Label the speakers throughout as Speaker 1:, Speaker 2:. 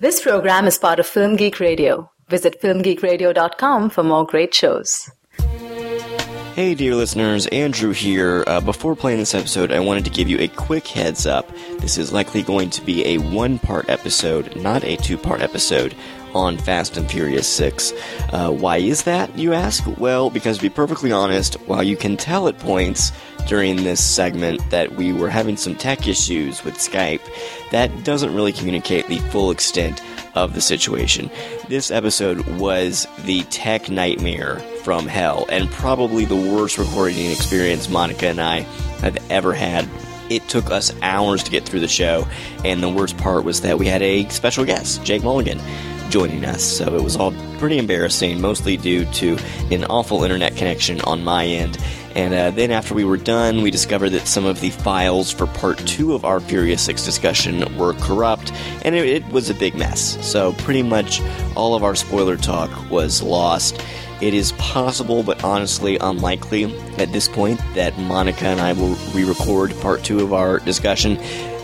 Speaker 1: This program is part of Film Geek Radio. Visit filmgeekradio.com for more great shows.
Speaker 2: Hey, dear listeners, Andrew here. Uh, before playing this episode, I wanted to give you a quick heads up. This is likely going to be a one part episode, not a two part episode on Fast and Furious 6. Uh, why is that, you ask? Well, because to be perfectly honest, while you can tell at points during this segment that we were having some tech issues with Skype, that doesn't really communicate the full extent of the situation. This episode was the tech nightmare from hell, and probably the worst recording experience Monica and I have ever had. It took us hours to get through the show, and the worst part was that we had a special guest, Jake Mulligan, joining us. So it was all pretty embarrassing, mostly due to an awful internet connection on my end. And uh, then after we were done, we discovered that some of the files for part two of our Furious 6 discussion were corrupt, and it, it was a big mess. So pretty much all of our spoiler talk was lost. It is possible, but honestly unlikely at this point, that Monica and I will re record part two of our discussion.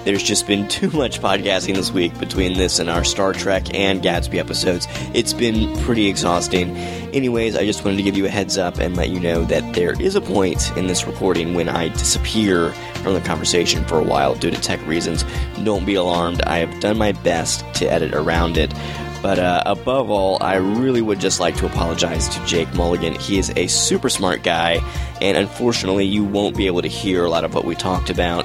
Speaker 2: There's just been too much podcasting this week between this and our Star Trek and Gatsby episodes. It's been pretty exhausting. Anyways, I just wanted to give you a heads up and let you know that there is a point in this recording when I disappear from the conversation for a while due to tech reasons. Don't be alarmed. I have done my best to edit around it. But uh, above all, I really would just like to apologize to Jake Mulligan. He is a super smart guy, and unfortunately, you won't be able to hear a lot of what we talked about.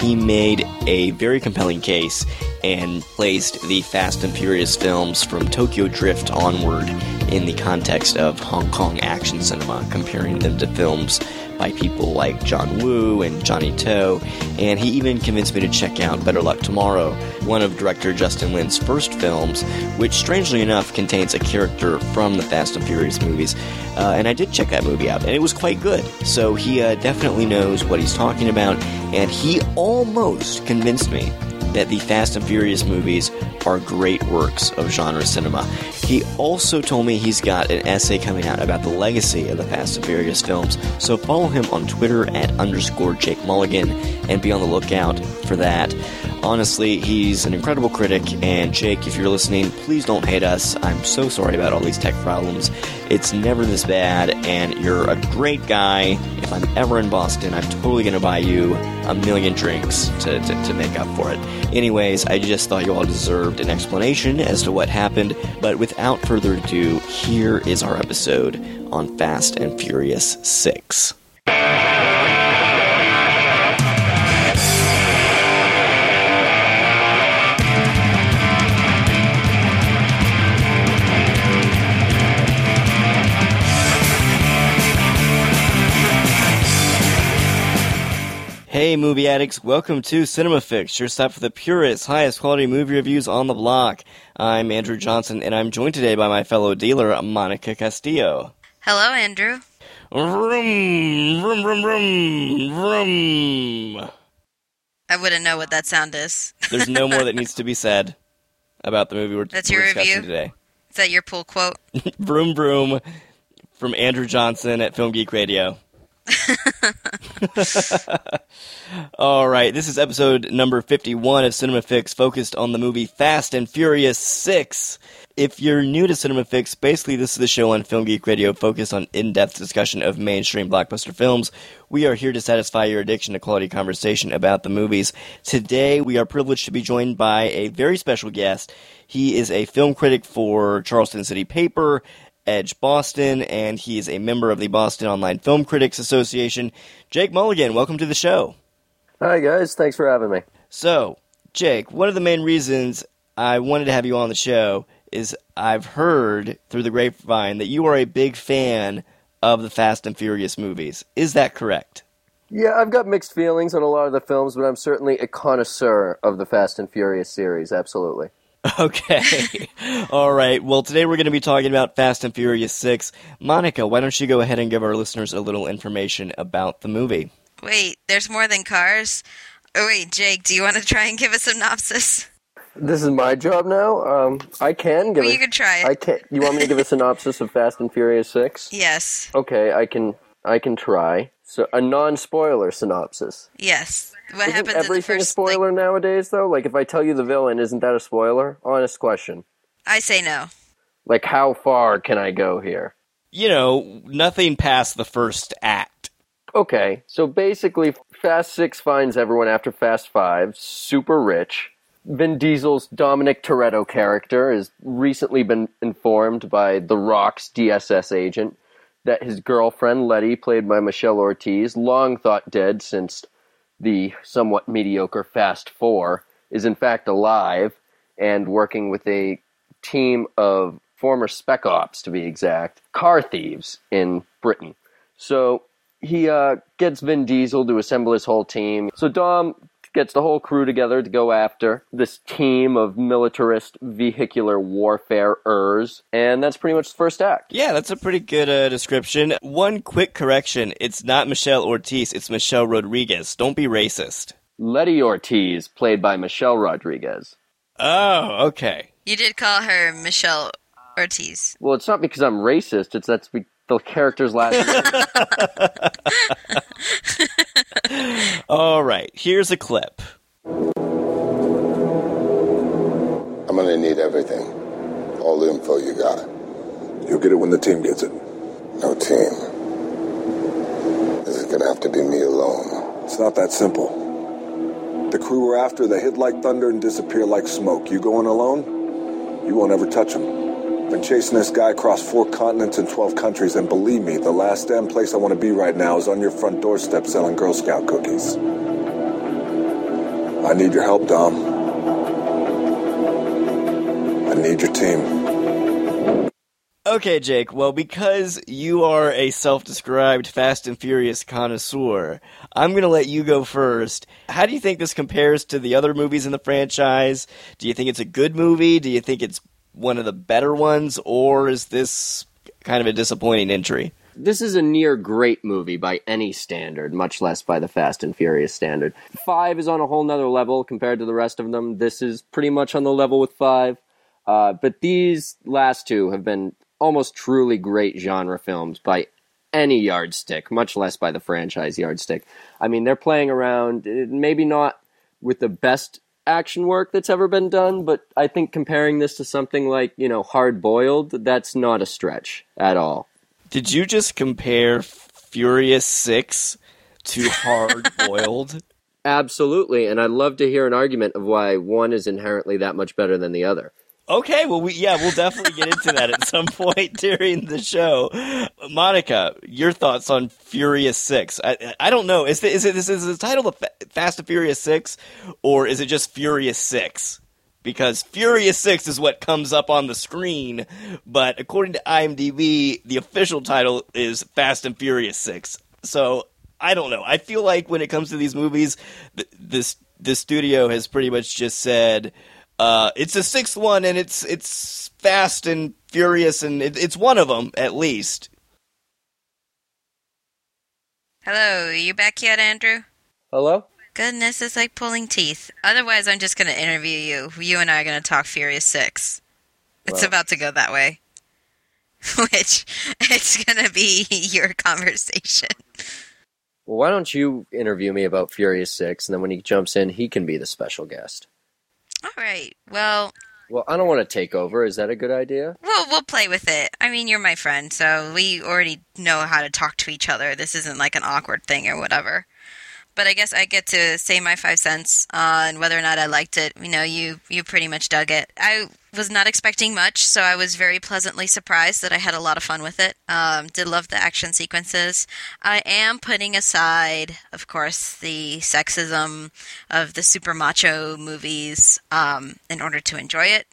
Speaker 2: He made a very compelling case and placed the Fast and Furious films from Tokyo Drift onward in the context of Hong Kong action cinema, comparing them to films by people like John Woo and Johnny To, and he even convinced me to check out Better Luck Tomorrow, one of director Justin Lin's first films, which strangely enough contains a character from the Fast and Furious movies. Uh, and I did check that movie out, and it was quite good. So he uh, definitely knows what he's talking about, and he almost convinced me that the Fast and Furious movies are great works of genre cinema. He also told me he's got an essay coming out about the legacy of the Fast and Furious films, so follow him on Twitter at underscore Jake Mulligan and be on the lookout for that. Honestly, he's an incredible critic, and Jake, if you're listening, please don't hate us. I'm so sorry about all these tech problems. It's never this bad, and you're a great guy. If I'm ever in Boston, I'm totally going to buy you a million drinks to, to, to make up for it. Anyways, I just thought you all deserved an explanation as to what happened, but without further ado, here is our episode on Fast and Furious 6. Hey, movie addicts, welcome to Cinema Fix, your stop for the purest, highest quality movie reviews on the block. I'm Andrew Johnson, and I'm joined today by my fellow dealer, Monica Castillo.
Speaker 3: Hello, Andrew.
Speaker 2: Vroom, vroom, vroom, vroom, vroom.
Speaker 3: I wouldn't know what that sound is.
Speaker 2: There's no more that needs to be said about the movie we're,
Speaker 3: That's
Speaker 2: we're
Speaker 3: your
Speaker 2: discussing
Speaker 3: review?
Speaker 2: today.
Speaker 3: Is that your pull quote?
Speaker 2: Vroom, vroom, from Andrew Johnson at Film Geek Radio. All right, this is episode number 51 of Cinema Fix, focused on the movie Fast and Furious 6. If you're new to Cinema Fix, basically this is the show on Film Geek Radio focused on in-depth discussion of mainstream blockbuster films. We are here to satisfy your addiction to quality conversation about the movies. Today, we are privileged to be joined by a very special guest. He is a film critic for Charleston City Paper, Edge Boston, and he is a member of the Boston Online Film Critics Association. Jake Mulligan, welcome to the show.
Speaker 4: Hi guys, thanks for having me.
Speaker 2: So, Jake, one of the main reasons I wanted to have you on the show is I've heard through the grapevine that you are a big fan of the Fast and Furious movies. Is that correct?
Speaker 4: Yeah, I've got mixed feelings on a lot of the films, but I'm certainly a connoisseur of the Fast and Furious series, absolutely.
Speaker 2: Okay. All right. Well, today we're going to be talking about Fast and Furious 6. Monica, why don't you go ahead and give our listeners a little information about the movie?
Speaker 3: Wait, there's more than cars? Oh, wait, Jake, do you want to try and give a synopsis?
Speaker 4: This is my job now. Um, I can give.
Speaker 3: Well,
Speaker 4: a-
Speaker 3: you can try it.
Speaker 4: I can. You want me to give a synopsis of Fast and Furious Six?
Speaker 3: Yes.
Speaker 4: Okay, I can. I can try. So a non-spoiler synopsis.
Speaker 3: Yes. What
Speaker 4: Isn't
Speaker 3: happens in the
Speaker 4: everything
Speaker 3: first?
Speaker 4: a spoiler
Speaker 3: Like,
Speaker 4: nowadays, though? Like, if I tell you the villain, isn't that a spoiler? Honest question.
Speaker 3: I say no.
Speaker 4: Like, how far can I go here?
Speaker 2: You know, nothing past the first act.
Speaker 4: Okay, so basically, Fast Six finds everyone after Fast Five super rich. Vin Diesel's Dominic Toretto character has recently been informed by The Rock's DSS agent that his girlfriend, Letty, played by Michelle Ortiz, long thought dead since the somewhat mediocre Fast Four, is in fact alive and working with a team of former spec ops, to be exact, car thieves in Britain. So he uh, gets Vin Diesel to assemble his whole team. So Dom gets the whole crew together to go after this team of militarist vehicular warfareers, and that's pretty much the first act.
Speaker 2: Yeah, that's a pretty good uh, description. One quick correction it's not Michelle Ortiz, it's Michelle Rodriguez. Don't be racist.
Speaker 4: Letty Ortiz, played by Michelle Rodriguez.
Speaker 2: Oh, okay.
Speaker 3: You did call her Michelle Ortiz.
Speaker 4: Well, it's not because I'm racist; it's that's be- the character's last name.
Speaker 2: All right, here's a clip.
Speaker 5: I'm gonna need everything. All the info you got.
Speaker 6: You'll get it when the team gets it.
Speaker 5: No team. This is gonna have to be me alone.
Speaker 6: It's not that simple. The crew we're after, they hit like thunder and disappear like smoke. You going alone? You won't ever touch them. Been chasing this guy across four continents and 12 countries, and believe me, the last damn place I want to be right now is on your front doorstep selling Girl Scout cookies. I need your help, Dom. I need your team.
Speaker 2: Okay, Jake, well, because you are a self described Fast and Furious connoisseur, I'm going to let you go first. How do you think this compares to the other movies in the franchise? Do you think it's a good movie? Do you think it's one of the better ones? Or is this kind of a disappointing entry?
Speaker 4: this is a near great movie by any standard, much less by the Fast and Furious standard. Five is on a whole nother level compared to the rest of them. This is pretty much on the level with five. Uh, but these last two have been almost truly great genre films by any yardstick, much less by the franchise yardstick. I mean, they're playing around, eh, maybe not with the best action work that's ever been done, but I think comparing this to something like, you know, Hard Boiled, that's not a stretch at all.
Speaker 2: Did you just compare Furious 6 to Hard Boiled?
Speaker 4: Absolutely, and I'd love to hear an argument of why one is inherently that much better than the other.
Speaker 2: Okay, well, we, yeah, we'll definitely get into that at some point during the show. Monica, your thoughts on Furious Six? I, I don't know. Is the, is it is, is the title of Fast and Furious Six, or is it just Furious Six? Because Furious Six is what comes up on the screen, but according to IMDb, the official title is Fast and Furious Six. So I don't know. I feel like when it comes to these movies, th- this the studio has pretty much just said. Uh, it's the sixth one, and it's it's fast and furious, and it, it's one of them at least.
Speaker 3: Hello, are you back yet, Andrew?
Speaker 4: Hello?
Speaker 3: Goodness, it's like pulling teeth. Otherwise, I'm just going to interview you. You and I are going to talk Furious 6. It's
Speaker 4: Well.
Speaker 3: about to go that way. Which, it's going to be your conversation.
Speaker 4: Well, why don't you interview me about Furious Six, and then when he jumps in, he can be the special guest.
Speaker 3: All right. Well,
Speaker 4: Well, I don't want to take over. Is that a good idea?
Speaker 3: we'll we'll play with it. I mean, you're my friend, so we already know how to talk to each other. This isn't like an awkward thing or whatever. But I guess I get to say my five cents on whether or not I liked it. You know, you you pretty much dug it. I was not expecting much, so I was very pleasantly surprised that I had a lot of fun with it. Um, did love the action sequences. I am putting aside, of course, the sexism of the super macho movies um, in order to enjoy it.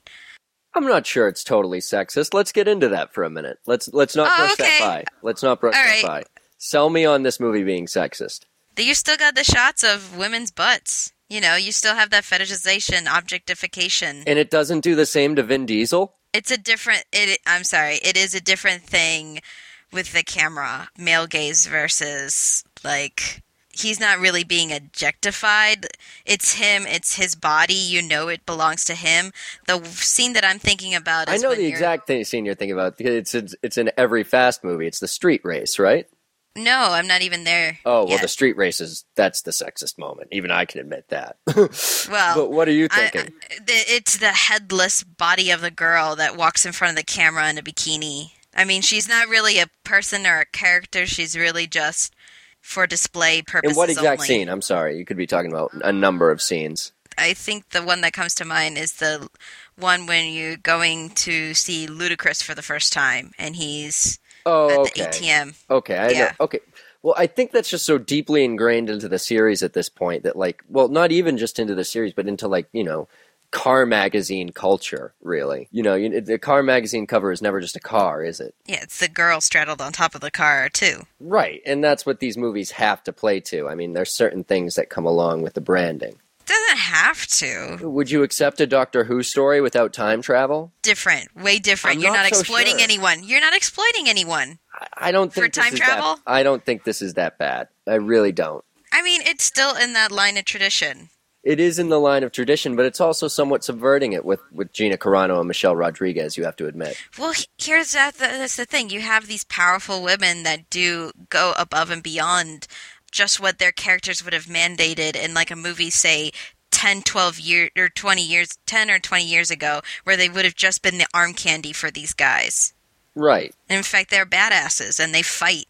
Speaker 4: I'm not sure it's totally sexist. Let's get into that for a minute. Let's let's not
Speaker 3: Oh,
Speaker 4: brush
Speaker 3: okay.
Speaker 4: that by. Let's not brush
Speaker 3: All
Speaker 4: that
Speaker 3: right.
Speaker 4: by. Sell me on this movie being sexist.
Speaker 3: You still got the shots of women's butts. You know, you still have that fetishization, objectification.
Speaker 4: And it doesn't do the same to Vin Diesel?
Speaker 3: It's a different. It. I'm sorry. It is a different thing with the camera, male gaze versus like he's not really being objectified. It's him. It's his body. You know, it belongs to him. The scene that I'm thinking about.
Speaker 4: I know the
Speaker 3: you're-
Speaker 4: exact thing, scene you're thinking about. because It's, it's it's in every fast movie. It's the street race, right?
Speaker 3: No, I'm not even there.
Speaker 4: Oh well,
Speaker 3: yet.
Speaker 4: the street races. That's the sexist moment. Even I can admit that.
Speaker 3: Well,
Speaker 4: but what are you thinking?
Speaker 3: I- the, it's the headless body of the girl that walks in front of the camera in a bikini. I mean, she's not really a person or a character. She's really just for display
Speaker 4: In
Speaker 3: purposes.
Speaker 4: what exact
Speaker 3: only.
Speaker 4: scene? I'm sorry. You could be talking about a number of scenes.
Speaker 3: I think the one that comes to mind is the one when you're going to see Ludacris for the first time, and he's
Speaker 4: Oh,
Speaker 3: at
Speaker 4: okay.
Speaker 3: the ATM.
Speaker 4: Okay, I
Speaker 3: Yeah.
Speaker 4: know. Okay. Well, I think that's just so deeply ingrained into the series at this point that, like, well, not even just into the series, but into, like, you know, car magazine culture, really. You know, you, the car magazine cover is never just a car, is it?
Speaker 3: Yeah, it's the girl straddled on top of the car too.
Speaker 4: Right. And that's what these movies have to play to. I mean, there's certain things that come along with the branding.
Speaker 3: Have to.
Speaker 4: Would you accept a Doctor Who story without time travel?
Speaker 3: Different, way different.
Speaker 4: I'm
Speaker 3: You're
Speaker 4: not
Speaker 3: not,
Speaker 4: so
Speaker 3: exploiting
Speaker 4: sure.
Speaker 3: anyone. You're not exploiting anyone.
Speaker 4: I- I don't
Speaker 3: For
Speaker 4: think this
Speaker 3: time travel?
Speaker 4: That, I don't think this is that bad. I really don't.
Speaker 3: I mean, it's still in that line of tradition.
Speaker 4: It is in the line of tradition, but it's also somewhat subverting it with, with Gina Carano and Michelle Rodriguez, you have to admit.
Speaker 3: Well, here's that. That's the thing. You have these powerful women that do go above and beyond just what their characters would have mandated in like a movie, say 10, 12 years or 20 years, 10 or 20 years ago, where they would have just been the arm candy for these guys.
Speaker 4: Right.
Speaker 3: In fact, they're badasses and they fight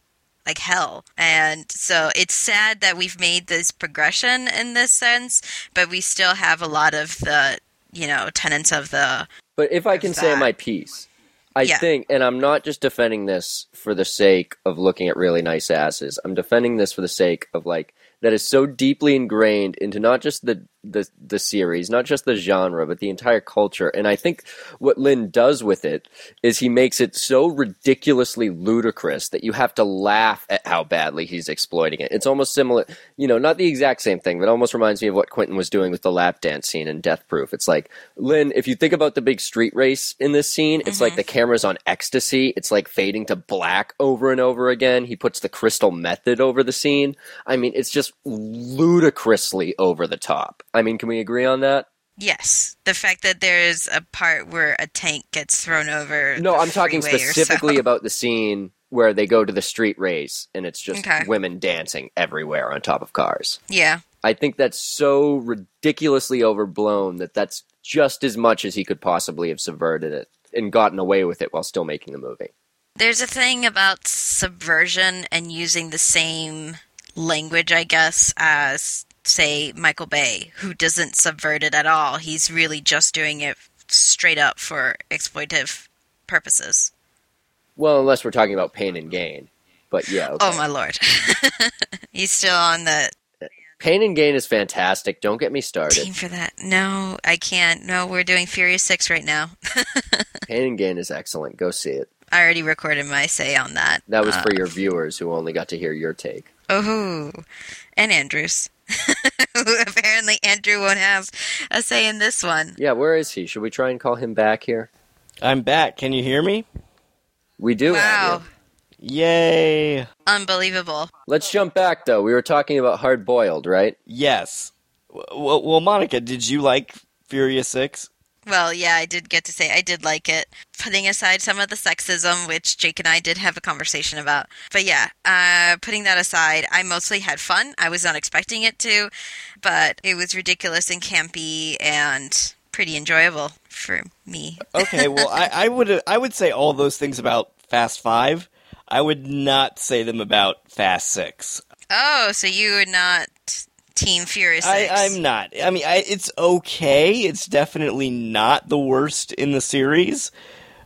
Speaker 3: like hell. And so it's sad that we've made this progression in this sense, but we still have a lot of the, you know, tenets of the
Speaker 4: But if I can say my piece, I
Speaker 3: Yeah.
Speaker 4: think, and I'm not just defending this for the sake of looking at really nice asses. I'm defending this for the sake of like that is so deeply ingrained into not just the the the series, not just the genre, but the entire culture. And I think what Lin does with it is he makes it so ridiculously ludicrous that you have to laugh at how badly he's exploiting it. It's almost similar, you know, not the exact same thing, but almost reminds me of what Quentin was doing with the lap dance scene in Death Proof. It's like Lin, if you think about the big street race in this scene, it's like mm-hmm. the camera's on ecstasy. It's like fading to black over and over again. He puts the crystal method over the scene. I mean, it's just ludicrously over the top. I mean, can we agree on that?
Speaker 3: Yes, the fact that there's a part where a tank gets thrown over.
Speaker 4: No, I'm talking specifically
Speaker 3: so.
Speaker 4: about the scene where they go to the street race and it's just
Speaker 3: Okay.
Speaker 4: women dancing everywhere on top of cars.
Speaker 3: Yeah,
Speaker 4: I think that's so ridiculously overblown that that's just as much as he could possibly have subverted it and gotten away with it while still making the movie.
Speaker 3: there's a thing about subversion and using the same language, I guess, as say Michael Bay, who doesn't subvert it at all. He's really just doing it straight up for exploitive purposes.
Speaker 4: Well, unless we're talking about pain and gain. But yeah, okay.
Speaker 3: Oh my lord, he's still on the
Speaker 4: pain and gain is fantastic. Don't get me started.
Speaker 3: team for that. No, I can't. No, we're doing Furious Six right now.
Speaker 4: pain and gain is excellent. Go see it.
Speaker 3: I already recorded my say on that.
Speaker 4: That was
Speaker 3: Uh,
Speaker 4: for your viewers who only got to hear your take.
Speaker 3: Oh, and Andrews. Apparently, Andrew won't have a say in this one.
Speaker 4: Yeah, where is he? Should we try and call him back here?
Speaker 2: I'm back. Can you hear me?
Speaker 4: We do.
Speaker 3: Wow.
Speaker 2: Yay!
Speaker 3: unbelievable.
Speaker 4: Let's jump back though. We were talking about hard boiled, right?
Speaker 2: Yes. Well, well, Monica, did you like Furious Six?
Speaker 3: Well, yeah, I did get to say I did like it. Putting aside some of the sexism, which Jake and I did have a conversation about. But yeah, uh, putting that aside, I mostly had fun. I was not expecting it to, but it was ridiculous and campy and pretty enjoyable for me.
Speaker 2: Okay, well, I, I would I would say all those things about Fast Five. I would not say them about Fast Six.
Speaker 3: Oh, so you are not Team Furious
Speaker 2: I,
Speaker 3: 6.
Speaker 2: I'm not. I mean, I, it's okay. It's definitely not the worst in the series,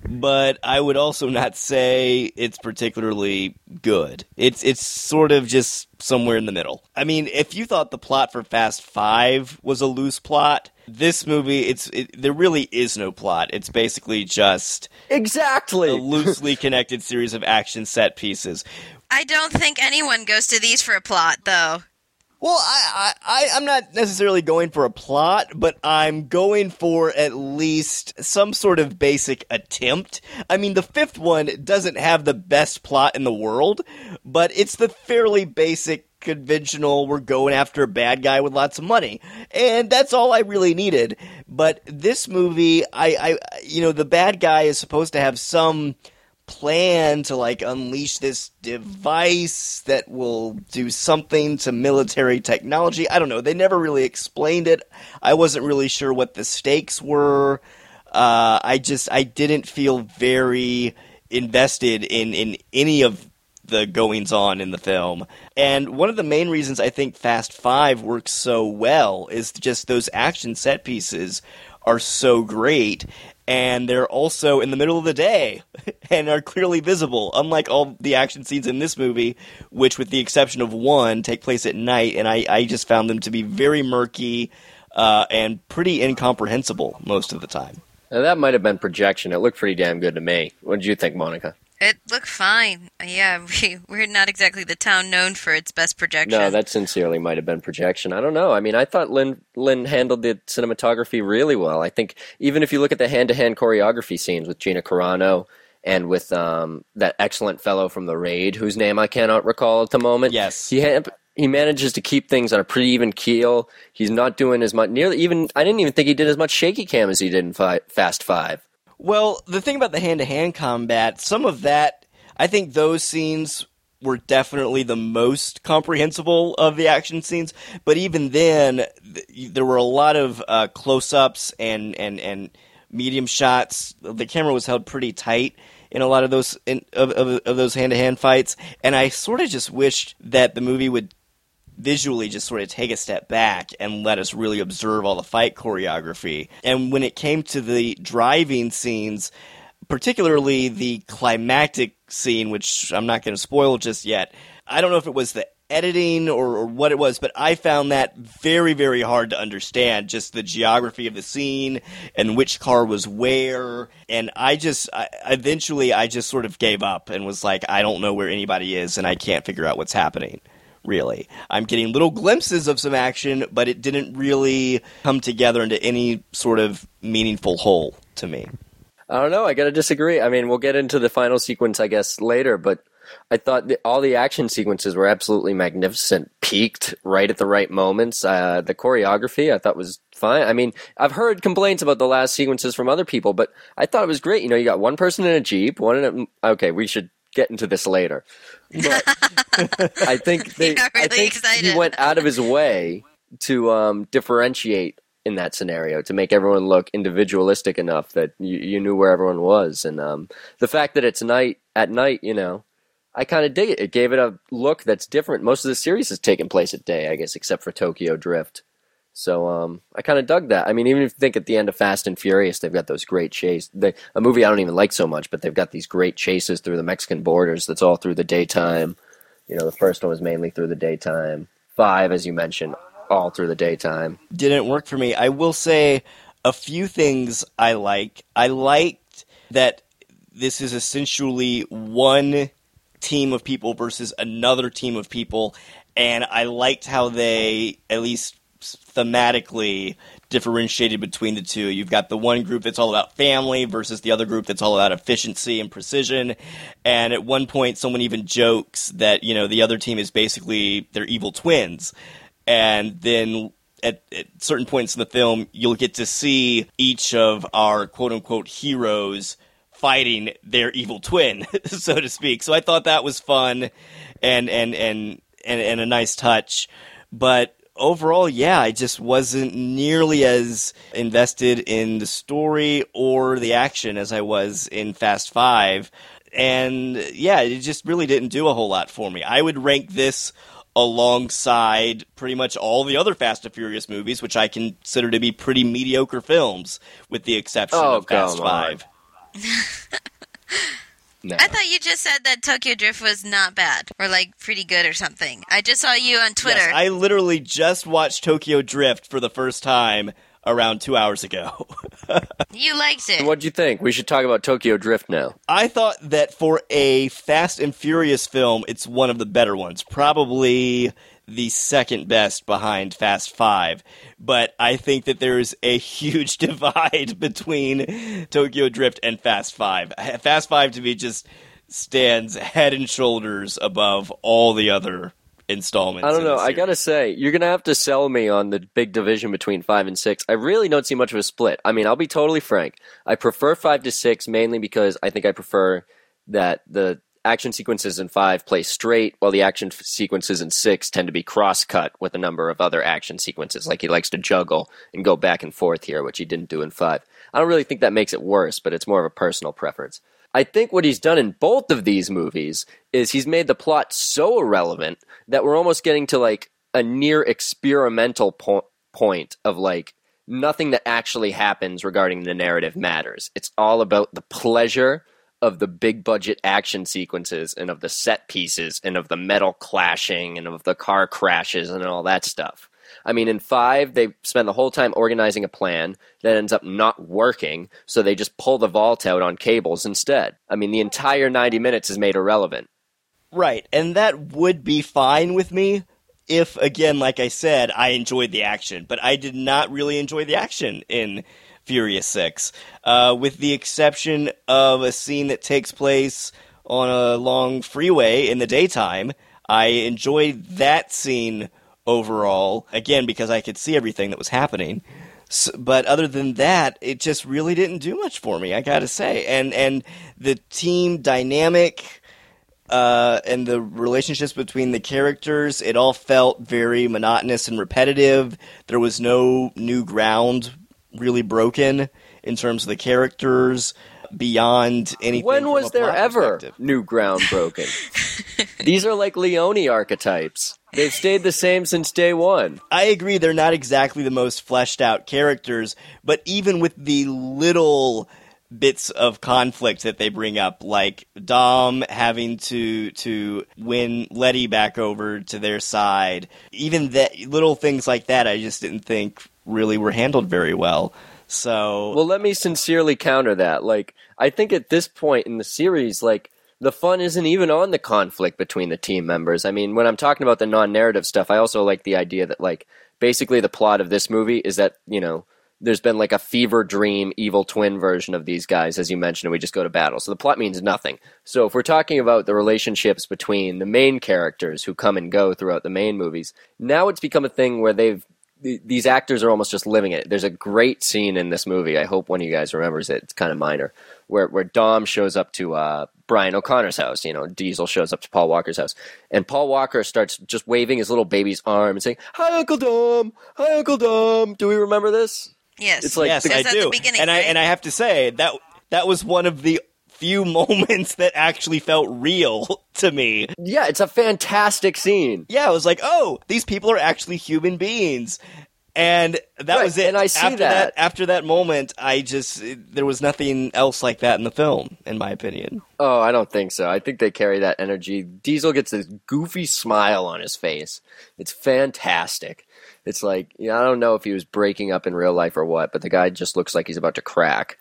Speaker 2: but I would also not say it's particularly good. It's it's sort of just somewhere in the middle. I mean, if you thought the plot for Fast Five was a loose plot, this movie it's it, there really is no plot. It's basically just exactly a
Speaker 4: Exactly.
Speaker 2: loosely connected series of action set pieces.
Speaker 3: I don't think anyone goes to these for a plot, though.
Speaker 2: Well, I, I, I'm not necessarily going for a plot, but I'm going for at least some sort of basic attempt. I mean, the fifth one doesn't have the best plot in the world, but it's the fairly basic, conventional, we're going after a bad guy with lots of money. And that's all I really needed. But this movie, I, I, you know, the bad guy is supposed to have some plan to like unleash this device that will do something to military technology. I don't know. They never really explained it. I wasn't really sure what the stakes were. Uh, I just I didn't feel very invested in in any of the goings on in the film. And one of the main reasons I think Fast 5 works so well is just those action set pieces are so great and they're also in the middle of the day and are clearly visible unlike all the action scenes in this movie which with the exception of one take place at night and i, I just found them to be very murky uh, and pretty incomprehensible most of the time
Speaker 4: Now, that might have been projection. It looked pretty damn good to me. What did you think, Monica?
Speaker 3: It looked fine. Yeah, we, we're not exactly the town known for its best projection.
Speaker 4: No, that sincerely might have been projection. I don't know. I mean, I thought Lin Lin handled the cinematography really well. I think even if you look at the hand to hand choreography scenes with Gina Carano and with um, that excellent fellow from the raid, whose name I cannot recall at the moment.
Speaker 2: Yes.
Speaker 4: he ha- he manages to keep things on a pretty even keel. He's not doing as much. Nearly even I didn't even think he did as much shaky cam as he did in fi- Fast Five.
Speaker 2: Well, the thing about the hand to hand combat, some of that, I think those scenes were definitely the most comprehensible of the action scenes. But even then, th- there were a lot of uh, close ups and, and, and medium shots. The camera was held pretty tight in a lot of those in, of, of, of those hand to hand fights. And I sort of just wished that the movie would visually just sort of take a step back and let us really observe all the fight choreography. And when it came to the driving scenes, particularly the climactic scene, which I'm not going to spoil just yet, I don't know if it was the editing or, or what it was, but I found that very, very hard to understand. Just the geography of the scene and which car was where. And I just, I, eventually, I just sort of gave up and was like, I don't know where anybody is and I can't figure out what's happening really. I'm getting little glimpses of some action, but it didn't really come together into any sort of meaningful whole to me.
Speaker 4: I don't know. I got to disagree. I mean, we'll get into the final sequence, I guess, later, but I thought the, all the action sequences were absolutely magnificent, peaked right at the right moments. Uh, the choreography I thought was fine. I mean, I've heard complaints about the last sequences from other people, but I thought it was great. You know, you got one person in a Jeep, one in a. Okay, we should get into this later. But I think they,
Speaker 3: got
Speaker 4: I think
Speaker 3: excited.
Speaker 4: he went out of his way to um, differentiate in that scenario to make everyone look individualistic enough that you, you knew where everyone was. And um, the fact that it's night at night, you know, I kind of dig it. It gave it a look that's different. Most of the series has taken place at day, I guess, except for Tokyo Drift. So um, I kind of dug that. I mean, even if you think at the end of Fast and Furious, they've got those great chase. They, a movie I don't even like so much, but they've got these great chases through the Mexican borders. That's all through the daytime. You know, the first one was mainly through the daytime. Five, as you mentioned, all through the daytime.
Speaker 2: didn't work for me. I will say a few things I like. I liked that this is essentially one team of people versus another team of people, and I liked how they, at least thematically, differentiated between the two. You've got the one group that's all about family versus the other group that's all about efficiency and precision. And at one point, someone even jokes that, you know, the other team is basically they're evil twins. And then at, at certain points in the film, you'll get to see each of our quote unquote heroes fighting their evil twin, so to speak. So I thought that was fun and and and and, and a nice touch. But overall, yeah, I just wasn't nearly as invested in the story or the action as I was in Fast Five. And yeah, it just really didn't do a whole lot for me. I would rank this alongside pretty much all the other Fast and Furious movies, which I consider to be pretty mediocre films, with the exception
Speaker 4: Oh,
Speaker 2: of Fast
Speaker 4: come on.
Speaker 2: Five.
Speaker 4: No.
Speaker 3: I thought you just said that Tokyo Drift was not bad or like pretty good or something. I just saw you on Twitter.
Speaker 2: Yes, I literally just watched Tokyo Drift for the first time around two hours ago.
Speaker 3: you liked it.
Speaker 4: What'd you think? We should talk about Tokyo Drift now.
Speaker 2: I thought that for a Fast and Furious film, it's one of the better ones. Probably the second best behind Fast Five. But I think that there's a huge divide between Tokyo Drift and Fast Five. Fast Five to me just stands head and shoulders above all the other installments.
Speaker 4: I don't know. I gotta say, you're gonna have to sell me on the big division between five and six. I really don't see much of a split. I mean, I'll be totally frank. I prefer five to six mainly because I think I prefer that the action sequences in five play straight, while the action sequences in six tend to be cross cut with a number of other action sequences. Like he likes to juggle and go back and forth here, which he didn't do in five. I don't really think that makes it worse, but it's more of a personal preference. I think what he's done in both of these movies is he's made the plot so irrelevant that we're almost getting to like a near experimental po- point of like nothing that actually happens regarding the narrative matters. It's all about the pleasure of the big budget action sequences and of the set pieces and of the metal clashing and of the car crashes and all that stuff. I mean, in five, they spend the whole time organizing a plan that ends up not working, so they just pull the vault out on cables instead. I mean, the entire 90 minutes is made irrelevant.
Speaker 2: Right, and that would be fine with me if, again, like I said, I enjoyed the action, but I did not really enjoy the action in Furious 6, uh, with the exception of a scene that takes place on a long freeway in the daytime. I enjoyed that scene overall, again, because I could see everything that was happening. S but other than that, it just really didn't do much for me. I gotta say, and and the team dynamic uh, and the relationships between the characters, it all felt very monotonous and repetitive. There was no new ground really broken in terms of the characters beyond anything.
Speaker 4: When
Speaker 2: from a
Speaker 4: was there ever new ground broken? These are like Leone archetypes. They've stayed the same since day one.
Speaker 2: I agree they're not exactly the most fleshed out characters, but even with the little bits of conflict that they bring up, like Dom having to to win Letty back over to their side, even that little things like that, I just didn't think really were handled very well. So
Speaker 4: Well, let me sincerely counter that. Like, I think at this point in the series, like, the fun isn't even on the conflict between the team members. I mean, when I'm talking about the non narrative stuff, I also like the idea that, like, basically the plot of this movie is that, you know, there's been like a fever dream evil twin version of these guys, as you mentioned, and we just go to battle. So the plot means nothing. So if we're talking about the relationships between the main characters who come and go throughout the main movies, now it's become a thing where they've th- these actors are almost just living it. There's a great scene in this movie. I hope one of you guys remembers it. It's kind of minor, where where Dom shows up to uh, Brian O'Connor's house. You know, Diesel shows up to Paul Walker's house, and Paul Walker starts just waving his little baby's arm and saying, "Hi, Uncle Dom. Hi, Uncle Dom." Do we remember this?
Speaker 3: Yes.
Speaker 4: It's like
Speaker 2: yes,
Speaker 4: the-
Speaker 2: I
Speaker 3: It's the
Speaker 2: do,
Speaker 3: beginning,
Speaker 2: and I and I have to say that that was one of the few moments that actually felt real to me.
Speaker 4: Yeah, it's a fantastic scene.
Speaker 2: Yeah, I was like, oh, these people are actually human beings. And that
Speaker 4: Right,
Speaker 2: was it.
Speaker 4: and I see
Speaker 2: after
Speaker 4: that.
Speaker 2: After that moment, I just there was nothing else like that in the film, in my opinion.
Speaker 4: Oh, I don't think so. I think they carry that energy. Diesel gets this goofy smile on his face. It's fantastic. It's like, I don't know if he was breaking up in real life or what, but the guy just looks like he's about to crack.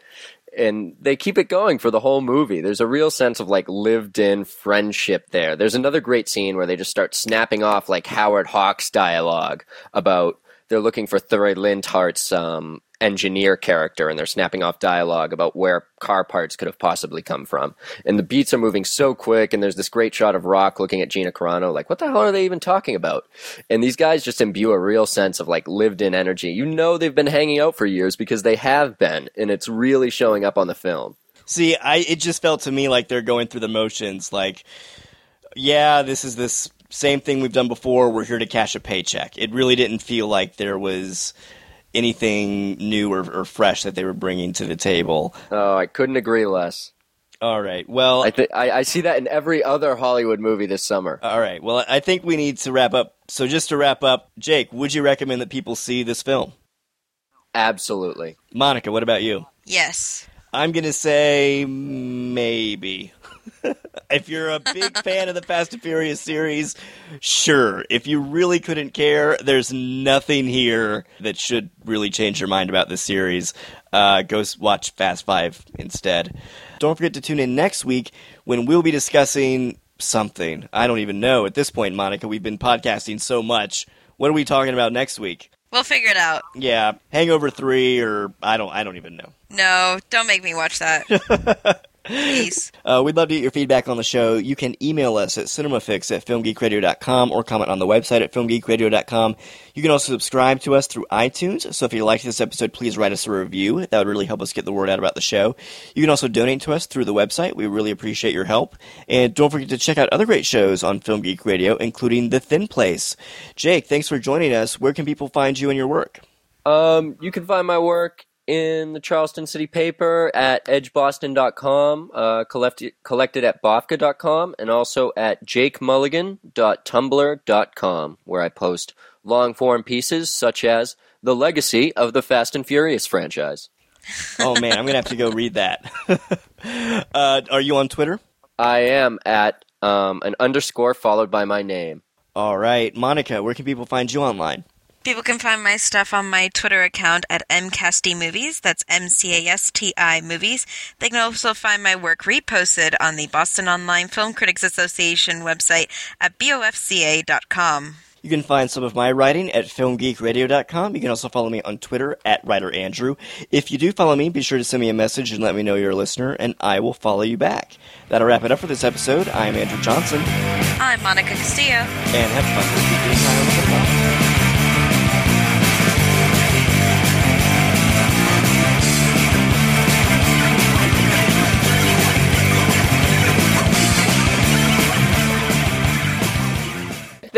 Speaker 4: And they keep it going for the whole movie. There's a real sense of like lived in friendship there. There's another great scene where they just start snapping off like Howard Hawks dialogue about they're looking for Thure Lindhardt's um, engineer character and they're snapping off dialogue about where car parts could have possibly come from. And the beats are moving so quick and there's this great shot of Rock looking at Gina Carano like, what the hell are they even talking about? And these guys just imbue a real sense of like lived in energy. You know they've been hanging out for years because they have been and it's really showing up on the film.
Speaker 2: See, I it just felt to me like they're going through the motions. Like, yeah, this is this same thing we've done before. We're here to cash a paycheck. It really didn't feel like there was anything new or, or fresh that they were bringing to the table.
Speaker 4: Oh, I couldn't agree less.
Speaker 2: All right. Well,
Speaker 4: I, th- I, I see that in every other Hollywood movie this summer.
Speaker 2: all right. Well, I think we need to wrap up. So, just to wrap up, Jake, would you recommend that people see this film?
Speaker 4: Absolutely.
Speaker 2: Monica, what about you?
Speaker 3: Yes.
Speaker 2: I'm gonna say maybe. if you're a big fan of the Fast and Furious series, sure. If you really couldn't care, there's nothing here that should really change your mind about this series. Uh, go watch Fast Five instead. Don't forget to tune in next week when we'll be discussing something. I don't even know at this point, Monica. We've been podcasting so much. What are we talking about next week?
Speaker 3: We'll figure it out.
Speaker 2: Yeah, Hangover Three, or I don't. I don't even know.
Speaker 3: No, don't make me watch that. Peace.
Speaker 2: Uh, we'd love to get your feedback on the show. You can email us at cinemafix at filmgeekradio.com or comment on the website at filmgeekradio.com. You can also subscribe to us through iTunes. So if you liked this episode, please write us a review. That would really help us get the word out about the show. You can also donate to us through the website. We really appreciate your help. And don't forget to check out other great shows on Film Geek Radio, including The Thin Place. Jake, thanks for joining us. Where can people find you and your work?
Speaker 4: Um, you can find my work in the Charleston City paper at edgeboston.com, uh, collected, collected at bofca.com, and also at jakemulligan.tumblr.com, where I post long form pieces such as The Legacy of the Fast and Furious franchise.
Speaker 2: Oh man, I'm gonna have to go read that. uh, are you on Twitter?
Speaker 4: I am at um, an underscore followed by my name.
Speaker 2: All right, Monica, where can people find you online?
Speaker 3: People can find my stuff on my Twitter account at MCASTI Movies. That's M C A S T I Movies. They can also find my work reposted on the Boston Online Film Critics Association website at bofca.com.
Speaker 2: You can find some of my writing at filmgeekradio.com. You can also follow me on Twitter at WriterAndrew. If you do follow me, be sure to send me a message and let me know you're a listener, and I will follow you back. That'll wrap it up for this episode. I'm Andrew Johnson,
Speaker 3: I'm Monica Castillo.
Speaker 2: and have fun